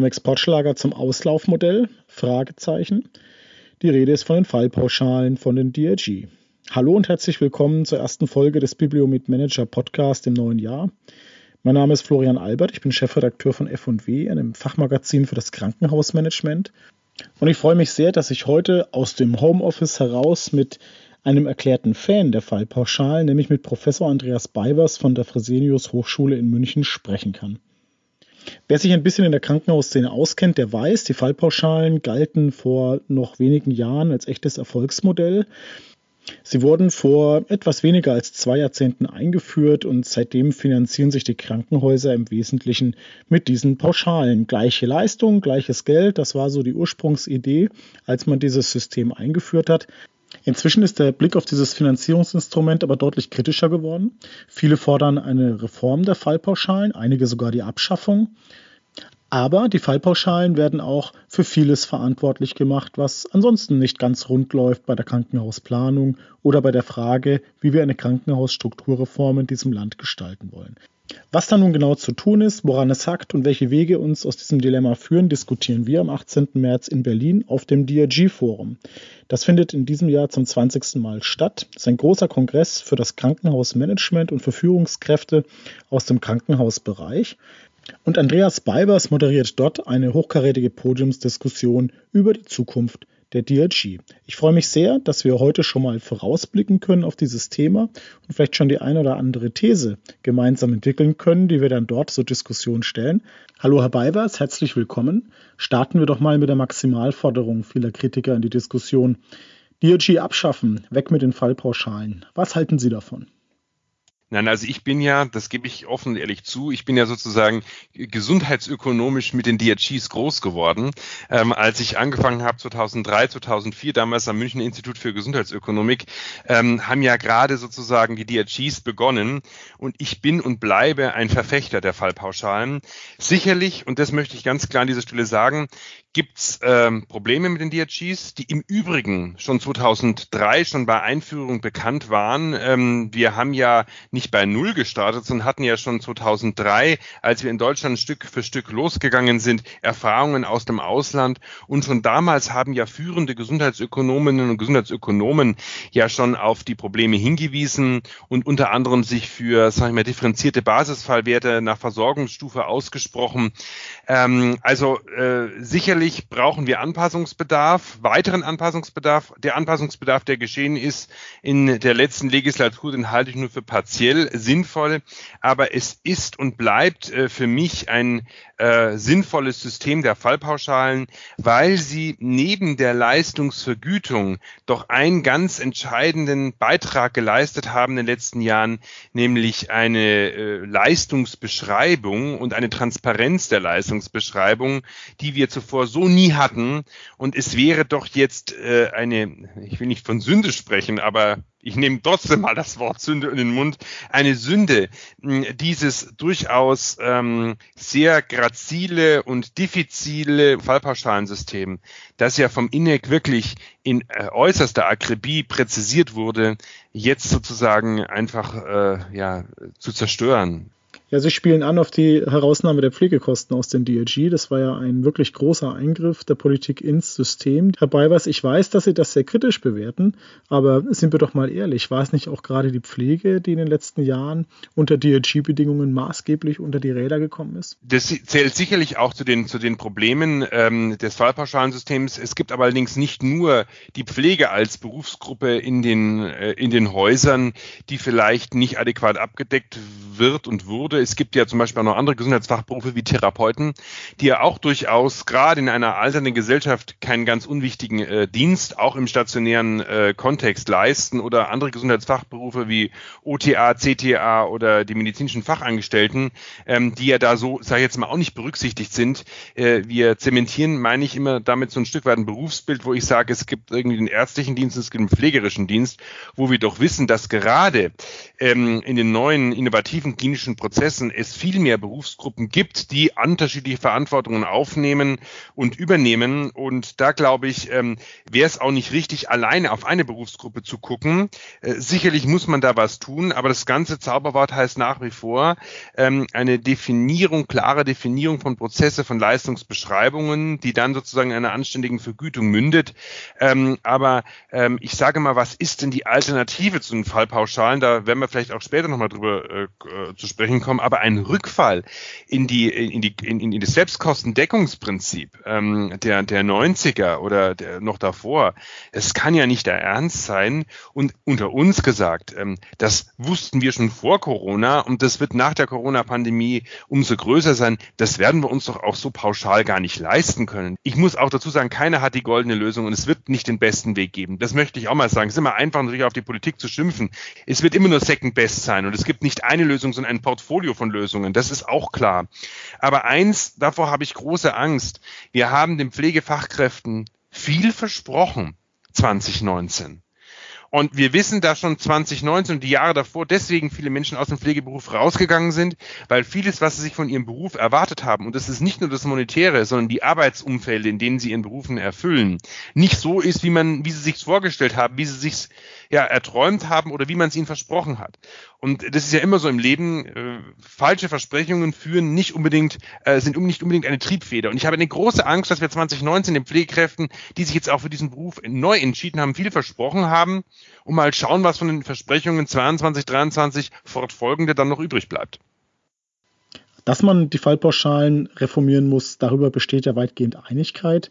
Vom Exportschlager zum Auslaufmodell? Fragezeichen. Die Rede ist von den Fallpauschalen von den DRG. Hallo und herzlich willkommen zur ersten Folge des Bibliomet Manager Podcast im neuen Jahr. Mein Name ist Florian Albert, ich bin Chefredakteur von F&W, einem Fachmagazin für das Krankenhausmanagement. Und ich freue mich sehr, dass ich heute aus dem Homeoffice heraus mit einem erklärten Fan der Fallpauschalen, nämlich mit Professor Andreas Beivers von der Fresenius Hochschule in München sprechen kann. Wer sich ein bisschen in der Krankenhausszene auskennt, der weiß, die Fallpauschalen galten vor noch wenigen Jahren als echtes Erfolgsmodell. Sie wurden vor etwas weniger als zwei Jahrzehnten eingeführt und seitdem finanzieren sich die Krankenhäuser im Wesentlichen mit diesen Pauschalen. Gleiche Leistung, gleiches Geld, das war so die Ursprungsidee, als man dieses System eingeführt hat. Inzwischen ist der Blick auf dieses Finanzierungsinstrument aber deutlich kritischer geworden. Viele fordern eine Reform der Fallpauschalen, einige sogar die Abschaffung. Aber die Fallpauschalen werden auch für vieles verantwortlich gemacht, was ansonsten nicht ganz rund läuft bei der Krankenhausplanung oder bei der Frage, wie wir eine Krankenhausstrukturreform in diesem Land gestalten wollen. Was da nun genau zu tun ist, woran es hackt und welche Wege uns aus diesem Dilemma führen, diskutieren wir am 18. März in Berlin auf dem DRG-Forum. Das findet in diesem Jahr zum 20. Mal statt. Das ist ein großer Kongress für das Krankenhausmanagement und für Führungskräfte aus dem Krankenhausbereich. Und Andreas Beibers moderiert dort eine hochkarätige Podiumsdiskussion über die Zukunft der DRG. Ich freue mich sehr, dass wir heute schon mal vorausblicken können auf dieses Thema und vielleicht schon die eine oder andere These gemeinsam entwickeln können, die wir dann dort zur Diskussion stellen. Hallo Herr Beivers, herzlich willkommen. Starten wir doch mal mit der Maximalforderung vieler Kritiker in die Diskussion. DRG abschaffen, weg mit den Fallpauschalen. Was halten Sie davon? Nein, also ich bin ja, das gebe ich offen und ehrlich zu, ich bin ja sozusagen gesundheitsökonomisch mit den DRGs groß geworden. Ähm, als ich angefangen habe 2003, 2004, damals am München Institut für Gesundheitsökonomik, ähm, haben ja gerade sozusagen die DRGs begonnen und ich bin und bleibe ein Verfechter der Fallpauschalen. Sicherlich, und das möchte ich ganz klar an dieser Stelle sagen, gibt es ähm, Probleme mit den DRGs, die im Übrigen schon 2003 schon bei Einführung bekannt waren. Ähm, wir haben ja nicht bei Null gestartet, sondern hatten ja schon 2003, als wir in Deutschland Stück für Stück losgegangen sind, Erfahrungen aus dem Ausland. Und schon damals haben ja führende Gesundheitsökonominnen und Gesundheitsökonomen ja schon auf die Probleme hingewiesen und unter anderem sich für, sag ich mal, differenzierte Basisfallwerte nach Versorgungsstufe ausgesprochen. Ähm, also äh, sicherlich Sicherlich brauchen wir Anpassungsbedarf, weiteren Anpassungsbedarf. Der Anpassungsbedarf, der geschehen ist in der letzten Legislatur, den halte ich nur für partiell sinnvoll. Aber es ist und bleibt äh, für mich ein äh, sinnvolles System der Fallpauschalen, weil sie neben der Leistungsvergütung doch einen ganz entscheidenden Beitrag geleistet haben in den letzten Jahren, nämlich eine äh, Leistungsbeschreibung und eine Transparenz der Leistungsbeschreibung, die wir zuvor so nie hatten. Und es wäre doch jetzt äh, eine, ich will nicht von Sünde sprechen, aber ich nehme trotzdem mal das Wort Sünde in den Mund, eine Sünde, dieses durchaus ähm, sehr grazile und diffizile Fallpauschalensystem, das ja vom INEC wirklich in äh, äußerster Akribie präzisiert wurde, jetzt sozusagen einfach äh, ja, zu zerstören. Ja, Sie spielen an auf die Herausnahme der Pflegekosten aus dem DRG. Das war ja ein wirklich großer Eingriff der Politik ins System. Herr Beiwers, ich weiß, dass Sie das sehr kritisch bewerten, aber sind wir doch mal ehrlich, war es nicht auch gerade die Pflege, die in den letzten Jahren unter DRG-Bedingungen maßgeblich unter die Räder gekommen ist? Das zählt sicherlich auch zu den, zu den Problemen ähm, des Fallpauschalensystems. Es gibt aber allerdings nicht nur die Pflege als Berufsgruppe in den, äh, in den Häusern, die vielleicht nicht adäquat abgedeckt wird und wurde es gibt ja zum Beispiel auch noch andere Gesundheitsfachberufe wie Therapeuten, die ja auch durchaus gerade in einer alternden Gesellschaft keinen ganz unwichtigen äh, Dienst auch im stationären äh, Kontext leisten oder andere Gesundheitsfachberufe wie OTA, CTA oder die medizinischen Fachangestellten, ähm, die ja da so, sage ich jetzt mal, auch nicht berücksichtigt sind. Äh, wir zementieren, meine ich, immer damit so ein Stück weit ein Berufsbild, wo ich sage, es gibt irgendwie den ärztlichen Dienst, es gibt den pflegerischen Dienst, wo wir doch wissen, dass gerade ähm, in den neuen innovativen klinischen Prozessen es viel mehr Berufsgruppen gibt, die unterschiedliche Verantwortungen aufnehmen und übernehmen. Und da glaube ich, ähm, wäre es auch nicht richtig, alleine auf eine Berufsgruppe zu gucken. Äh, sicherlich muss man da was tun, aber das ganze Zauberwort heißt nach wie vor ähm, eine Definierung, klare Definierung von Prozesse, von Leistungsbeschreibungen, die dann sozusagen in einer anständigen Vergütung mündet. Ähm, aber ich sage mal, was ist denn die Alternative zu den Fallpauschalen? Da werden wir vielleicht auch später nochmal drüber äh, äh, zu sprechen kommen. Aber ein Rückfall in die, in die, in, in das Selbstkostendeckungsprinzip ähm, der, der 90er oder der, noch davor, es kann ja nicht der Ernst sein. Und unter uns gesagt, ähm, das wussten wir schon vor Corona und das wird nach der Corona-Pandemie umso größer sein. Das werden wir uns doch auch so pauschal gar nicht leisten können. Ich muss auch dazu sagen, keiner hat die goldene Lösung und es wird nicht den besten Weg geben. Das möchte ich auch mal sagen. Es ist immer einfach, natürlich auf die Politik zu schimpfen. Es wird immer nur Second Best sein und es gibt nicht eine Lösung, sondern ein Portfolio von Lösungen. Das ist auch klar. Aber eins, davor habe ich große Angst. Wir haben den Pflegefachkräften viel versprochen 2019. Und wir wissen, dass schon 2019 und die Jahre davor deswegen viele Menschen aus dem Pflegeberuf rausgegangen sind, weil vieles, was sie sich von ihrem Beruf erwartet haben, und das ist nicht nur das Monetäre, sondern die Arbeitsumfelde, in denen sie ihren Berufen erfüllen, nicht so ist, wie man, wie sie sich vorgestellt haben, wie sie sich ja erträumt haben oder wie man es ihnen versprochen hat. Und das ist ja immer so im Leben, äh, falsche Versprechungen führen nicht unbedingt, äh, sind nicht unbedingt eine Triebfeder. Und ich habe eine große Angst, dass wir 2019 den Pflegekräften, die sich jetzt auch für diesen Beruf neu entschieden haben, viel versprochen haben und mal schauen, was von den Versprechungen 22, 23 fortfolgende dann noch übrig bleibt. Dass man die Fallpauschalen reformieren muss, darüber besteht ja weitgehend Einigkeit.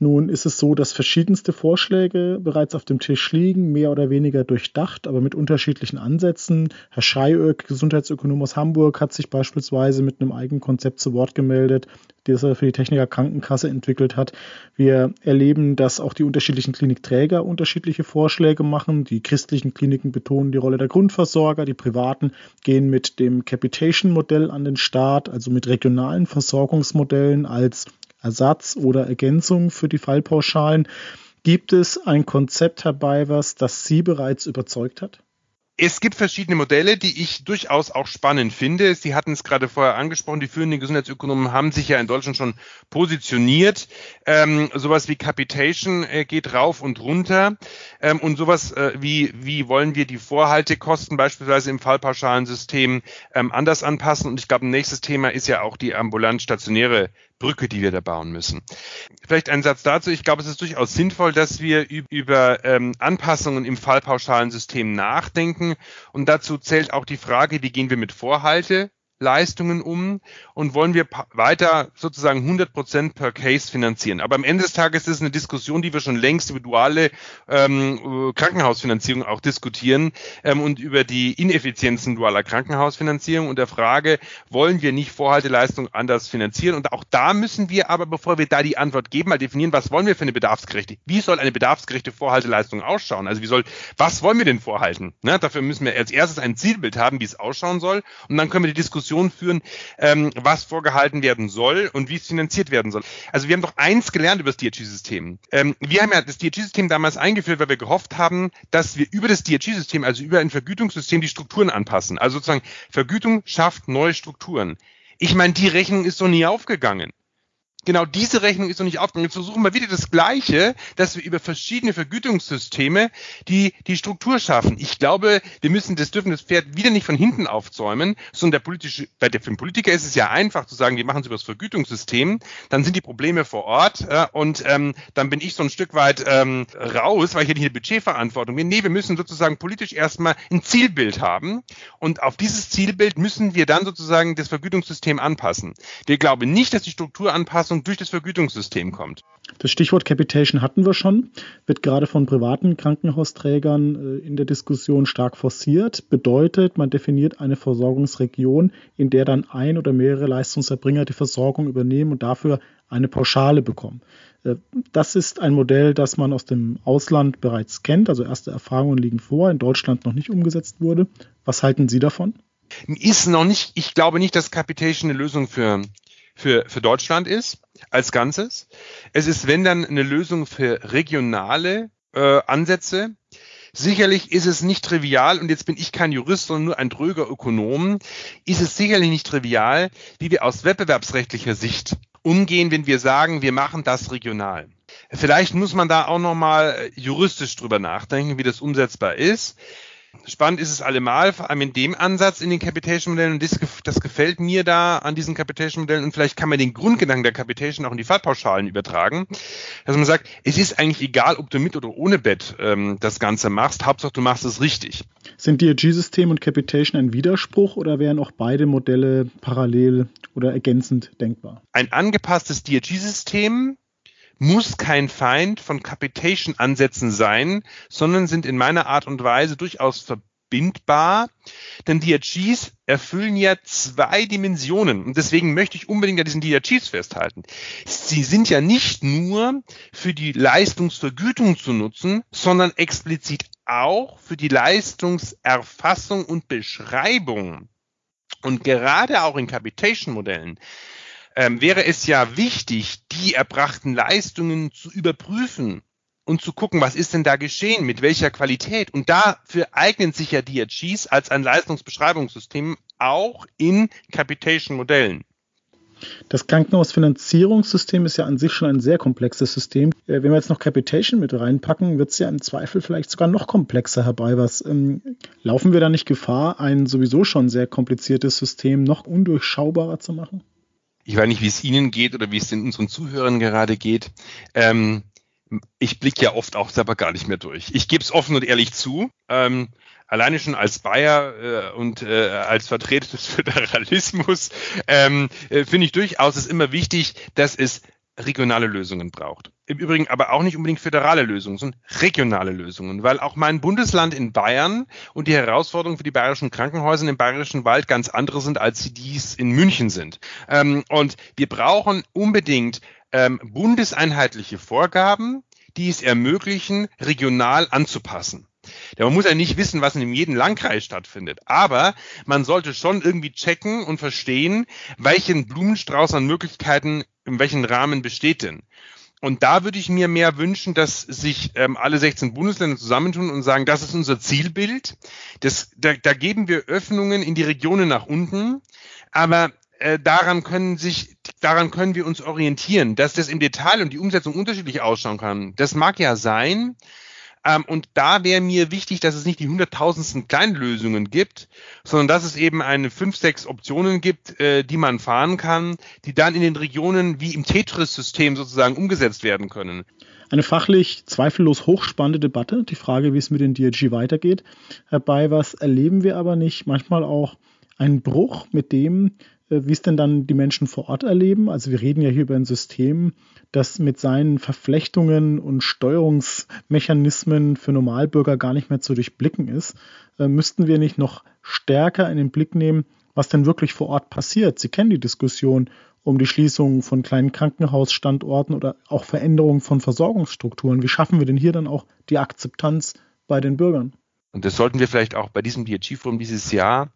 Nun ist es so, dass verschiedenste Vorschläge bereits auf dem Tisch liegen, mehr oder weniger durchdacht, aber mit unterschiedlichen Ansätzen. Herr Scheiöck, Gesundheitsökonom aus Hamburg, hat sich beispielsweise mit einem eigenen Konzept zu Wort gemeldet, das er für die Techniker Krankenkasse entwickelt hat. Wir erleben, dass auch die unterschiedlichen Klinikträger unterschiedliche Vorschläge machen. Die christlichen Kliniken betonen die Rolle der Grundversorger, die privaten gehen mit dem Capitation-Modell an den Start, also mit regionalen Versorgungsmodellen als Ersatz oder Ergänzung für die Fallpauschalen. Gibt es ein Konzept, Herr Beivers, das Sie bereits überzeugt hat? Es gibt verschiedene Modelle, die ich durchaus auch spannend finde. Sie hatten es gerade vorher angesprochen, die führenden Gesundheitsökonomen haben sich ja in Deutschland schon positioniert. Ähm, sowas wie Capitation äh, geht rauf und runter. Ähm, und sowas äh, wie, wie wollen wir die Vorhaltekosten beispielsweise im Fallpauschalensystem ähm, anders anpassen. Und ich glaube, ein nächstes Thema ist ja auch die ambulant stationäre Brücke, die wir da bauen müssen. Vielleicht ein Satz dazu. Ich glaube, es ist durchaus sinnvoll, dass wir über ähm, Anpassungen im Fallpauschalensystem nachdenken. Und dazu zählt auch die Frage, wie gehen wir mit Vorhalte Leistungen um und wollen wir weiter sozusagen 100 Prozent per Case finanzieren. Aber am Ende des Tages ist es eine Diskussion, die wir schon längst über duale ähm, Krankenhausfinanzierung auch diskutieren ähm, und über die Ineffizienzen dualer Krankenhausfinanzierung und der Frage, wollen wir nicht Vorhalteleistung anders finanzieren? Und auch da müssen wir aber, bevor wir da die Antwort geben, mal definieren, was wollen wir für eine bedarfsgerechte, wie soll eine bedarfsgerechte Vorhalteleistung ausschauen? Also wie soll, was wollen wir denn vorhalten? Ne? Dafür müssen wir als erstes ein Zielbild haben, wie es ausschauen soll und dann können wir die Diskussion Diskussion führen, ähm, was vorgehalten werden soll und wie es finanziert werden soll. Also wir haben doch eins gelernt über das DRG-System. Ähm, wir haben ja das DRG-System damals eingeführt, weil wir gehofft haben, dass wir über das DRG-System, also über ein Vergütungssystem, die Strukturen anpassen. Also sozusagen Vergütung schafft neue Strukturen. Ich meine, die Rechnung ist doch nie aufgegangen. Genau diese Rechnung ist noch nicht aufgegangen. Jetzt versuchen wir wieder das Gleiche, dass wir über verschiedene Vergütungssysteme die, die Struktur schaffen. Ich glaube, wir müssen das dürfen das Pferd wieder nicht von hinten aufzäumen, sondern der politische, bei der, für den Politiker ist es ja einfach zu sagen, wir machen es über das Vergütungssystem, dann sind die Probleme vor Ort äh, und ähm, dann bin ich so ein Stück weit ähm, raus, weil ich ja nicht eine Budgetverantwortung bin. Nee, wir müssen sozusagen politisch erstmal ein Zielbild haben und auf dieses Zielbild müssen wir dann sozusagen das Vergütungssystem anpassen. Wir glauben nicht, dass die Strukturanpassung Leistung durch das Vergütungssystem kommt. Das Stichwort Capitation hatten wir schon, wird gerade von privaten Krankenhausträgern äh, in der Diskussion stark forciert. Bedeutet, man definiert eine Versorgungsregion, in der dann ein oder mehrere Leistungserbringer die Versorgung übernehmen und dafür eine Pauschale bekommen. Äh, das ist ein Modell, das man aus dem Ausland bereits kennt. Also erste Erfahrungen liegen vor, in Deutschland noch nicht umgesetzt wurde. Was halten Sie davon? Ist noch nicht, ich glaube nicht, dass Capitation eine Lösung für für, für Deutschland ist als Ganzes. Es ist, wenn dann, eine Lösung für regionale äh, Ansätze. Sicherlich ist es nicht trivial, und jetzt bin ich kein Jurist, sondern nur ein dröger Ökonom, ist es sicherlich nicht trivial, wie wir aus wettbewerbsrechtlicher Sicht umgehen, wenn wir sagen, wir machen das regional. Vielleicht muss man da auch nochmal juristisch drüber nachdenken, wie das umsetzbar ist. Spannend ist es allemal, vor allem in dem Ansatz in den Capitation-Modellen. Und das, das, gefällt mir da an diesen Capitation-Modellen. Und vielleicht kann man den Grundgedanken der Capitation auch in die Fallpauschalen übertragen. Dass man sagt, es ist eigentlich egal, ob du mit oder ohne Bett ähm, das Ganze machst. Hauptsache, du machst es richtig. Sind DRG-System und Capitation ein Widerspruch oder wären auch beide Modelle parallel oder ergänzend denkbar? Ein angepasstes DRG-System muss kein Feind von Capitation-Ansätzen sein, sondern sind in meiner Art und Weise durchaus verbindbar, denn DRGs erfüllen ja zwei Dimensionen und deswegen möchte ich unbedingt an diesen DRGs festhalten. Sie sind ja nicht nur für die Leistungsvergütung zu nutzen, sondern explizit auch für die Leistungserfassung und Beschreibung. Und gerade auch in Capitation-Modellen ähm, wäre es ja wichtig, die erbrachten Leistungen zu überprüfen und zu gucken, was ist denn da geschehen, mit welcher Qualität. Und dafür eignen sich ja DRGs als ein Leistungsbeschreibungssystem auch in Capitation-Modellen. Das Krankenhausfinanzierungssystem ist ja an sich schon ein sehr komplexes System. Äh, wenn wir jetzt noch Capitation mit reinpacken, wird es ja im Zweifel vielleicht sogar noch komplexer herbei. Was ähm, laufen wir da nicht Gefahr, ein sowieso schon sehr kompliziertes System noch undurchschaubarer zu machen? Ich weiß nicht, wie es Ihnen geht oder wie es den unseren Zuhörern gerade geht. Ähm, ich blicke ja oft auch selber gar nicht mehr durch. Ich gebe es offen und ehrlich zu. Ähm, alleine schon als Bayer äh, und äh, als Vertreter des Föderalismus ähm, äh, finde ich durchaus es immer wichtig, dass es regionale Lösungen braucht. Im Übrigen aber auch nicht unbedingt föderale Lösungen, sondern regionale Lösungen, weil auch mein Bundesland in Bayern und die Herausforderungen für die bayerischen Krankenhäuser im bayerischen Wald ganz andere sind, als sie dies in München sind. Ähm, und wir brauchen unbedingt ähm, bundeseinheitliche Vorgaben, die es ermöglichen, regional anzupassen. Ja, man muss ja nicht wissen, was in jedem Landkreis stattfindet. Aber man sollte schon irgendwie checken und verstehen, welchen Blumenstrauß an Möglichkeiten in welchem Rahmen besteht denn? Und da würde ich mir mehr wünschen, dass sich ähm, alle 16 Bundesländer zusammentun und sagen, das ist unser Zielbild. Das, da, da geben wir Öffnungen in die Regionen nach unten, aber äh, daran können sich, daran können wir uns orientieren. Dass das im Detail und die Umsetzung unterschiedlich ausschauen kann, das mag ja sein. Ähm, und da wäre mir wichtig, dass es nicht die hunderttausendsten Kleinlösungen gibt, sondern dass es eben eine fünf, sechs Optionen gibt, äh, die man fahren kann, die dann in den Regionen wie im Tetris-System sozusagen umgesetzt werden können. Eine fachlich zweifellos hochspannende Debatte, die Frage, wie es mit den DRG weitergeht. Herbei, was erleben wir aber nicht? Manchmal auch einen Bruch mit dem, äh, wie es denn dann die Menschen vor Ort erleben. Also wir reden ja hier über ein System, das mit seinen Verflechtungen und Steuerungsmechanismen für Normalbürger gar nicht mehr zu durchblicken ist. Äh, müssten wir nicht noch stärker in den Blick nehmen, was denn wirklich vor Ort passiert? Sie kennen die Diskussion um die Schließung von kleinen Krankenhausstandorten oder auch Veränderungen von Versorgungsstrukturen. Wie schaffen wir denn hier dann auch die Akzeptanz bei den Bürgern? Und das sollten wir vielleicht auch bei diesem DRG-Forum dieses Jahr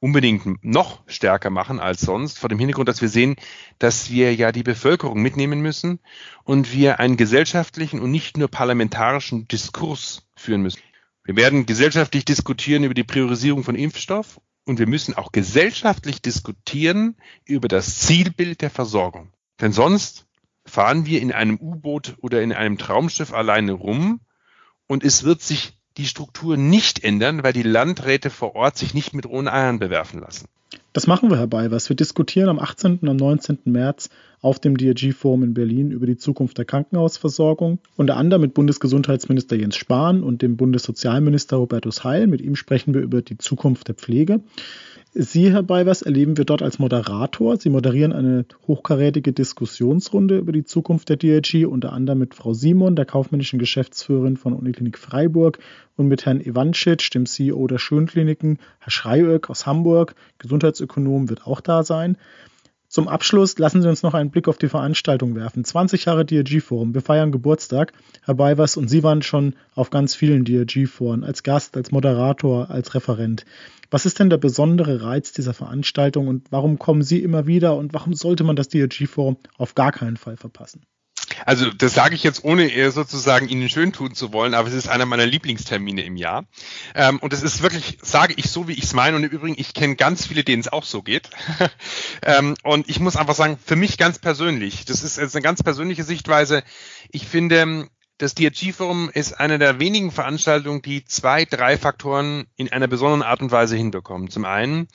unbedingt noch stärker machen als sonst, vor dem Hintergrund, dass wir sehen, dass wir ja die Bevölkerung mitnehmen müssen und wir einen gesellschaftlichen und nicht nur parlamentarischen Diskurs führen müssen. Wir werden gesellschaftlich diskutieren über die Priorisierung von Impfstoff und wir müssen auch gesellschaftlich diskutieren über das Zielbild der Versorgung. Denn sonst fahren wir in einem U-Boot oder in einem Traumschiff alleine rum und es wird sich die Struktur nicht ändern, weil die Landräte vor Ort sich nicht mit rohen Eiern bewerfen lassen. Das machen wir herbei, was wir diskutieren am 18. und am 19. März auf dem DRG-Forum in Berlin über die Zukunft der Krankenhausversorgung. Unter anderem mit Bundesgesundheitsminister Jens Spahn und dem Bundessozialminister Hubertus Heil. Mit ihm sprechen wir über die Zukunft der Pflege. Sie, Herr Beiwers, erleben wir dort als Moderator. Sie moderieren eine hochkarätige Diskussionsrunde über die Zukunft der DRG, unter anderem mit Frau Simon, der kaufmännischen Geschäftsführerin von Uniklinik Freiburg, und mit Herrn Ivancic, dem CEO der Schönkliniken, Herr Schreiöck aus Hamburg, Gesundheitsökonom, wird auch da sein. Zum Abschluss lassen Sie uns noch einen Blick auf die Veranstaltung werfen. 20 Jahre DRG-Forum. Wir feiern Geburtstag. Herr Beiwers und Sie waren schon auf ganz vielen DRG-Foren als Gast, als Moderator, als Referent. Was ist denn der besondere Reiz dieser Veranstaltung und warum kommen Sie immer wieder und warum sollte man das DRG-Forum auf gar keinen Fall verpassen? Also das sage ich jetzt, ohne sozusagen Ihnen schön tun zu wollen, aber es ist einer meiner Lieblingstermine im Jahr. Ähm, und es ist wirklich, sage ich so, wie ich es meine. Und im Übrigen, ich kenne ganz viele, denen es auch so geht. ähm, und ich muss einfach sagen, für mich ganz persönlich, das ist jetzt eine ganz persönliche Sichtweise. Ich finde, das DRG-Forum ist eine der wenigen Veranstaltungen, die zwei, drei Faktoren in einer besonderen Art und Weise hinbekommen. Zum einen,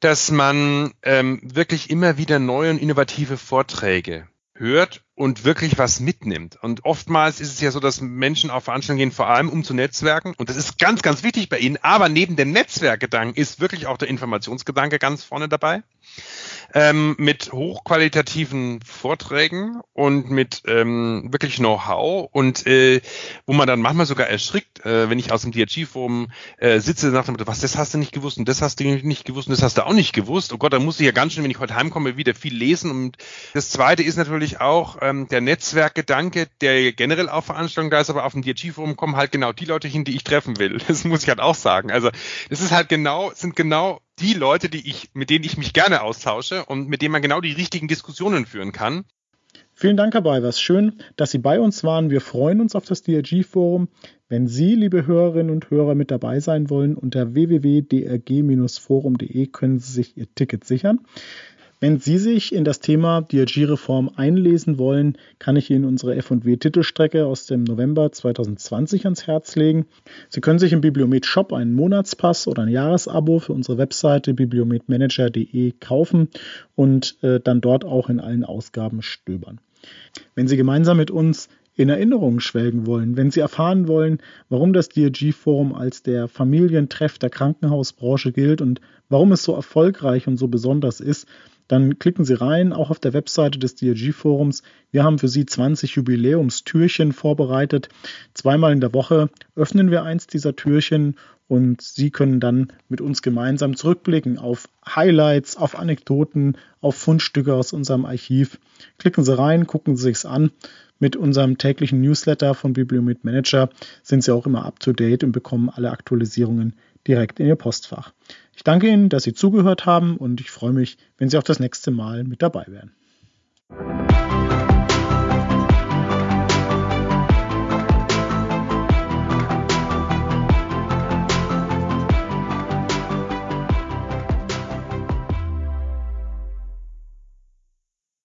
dass man ähm, wirklich immer wieder neue und innovative Vorträge hört und wirklich was mitnimmt. Und oftmals ist es ja so, dass Menschen auf Veranstaltungen gehen, vor allem um zu netzwerken. Und das ist ganz, ganz wichtig bei ihnen. Aber neben dem Netzwerkgedanken ist wirklich auch der Informationsgedanke ganz vorne dabei ähm, mit hochqualitativen Vorträgen und mit ähm, wirklich Know-how und äh, wo man dann manchmal sogar erschrickt, äh, wenn ich aus dem DRG-Forum äh, sitze, nach dem was, das hast du nicht gewusst und das hast du nicht gewusst und das hast du auch nicht gewusst. Oh Gott, da muss ich ja ganz schön, wenn ich heute heimkomme, wieder viel lesen. Und das Zweite ist natürlich auch ähm, der Netzwerkgedanke, der generell auf Veranstaltungen da ist, aber auf dem DRG-Forum kommen halt genau die Leute hin, die ich treffen will. Das muss ich halt auch sagen. Also das ist halt genau, sind genau die Leute, die ich, mit denen ich mich gerne austausche und mit denen man genau die richtigen Diskussionen führen kann. Vielen Dank, Herr Beiwers. Schön, dass Sie bei uns waren. Wir freuen uns auf das DRG-Forum. Wenn Sie, liebe Hörerinnen und Hörer, mit dabei sein wollen, unter www.drg-forum.de können Sie sich Ihr Ticket sichern. Wenn Sie sich in das Thema DRG-Reform einlesen wollen, kann ich Ihnen unsere F&W-Titelstrecke aus dem November 2020 ans Herz legen. Sie können sich im Bibliomet Shop einen Monatspass oder ein Jahresabo für unsere Webseite bibliometmanager.de kaufen und äh, dann dort auch in allen Ausgaben stöbern. Wenn Sie gemeinsam mit uns in Erinnerungen schwelgen wollen, wenn Sie erfahren wollen, warum das DRG-Forum als der Familientreff der Krankenhausbranche gilt und warum es so erfolgreich und so besonders ist, dann klicken Sie rein, auch auf der Webseite des DRG-Forums. Wir haben für Sie 20 Jubiläumstürchen vorbereitet. Zweimal in der Woche öffnen wir eins dieser Türchen und Sie können dann mit uns gemeinsam zurückblicken auf Highlights, auf Anekdoten, auf Fundstücke aus unserem Archiv. Klicken Sie rein, gucken Sie sich's an. Mit unserem täglichen Newsletter von Bibliomet Manager sind Sie auch immer up to date und bekommen alle Aktualisierungen direkt in Ihr Postfach. Ich danke Ihnen, dass Sie zugehört haben und ich freue mich, wenn Sie auch das nächste Mal mit dabei wären.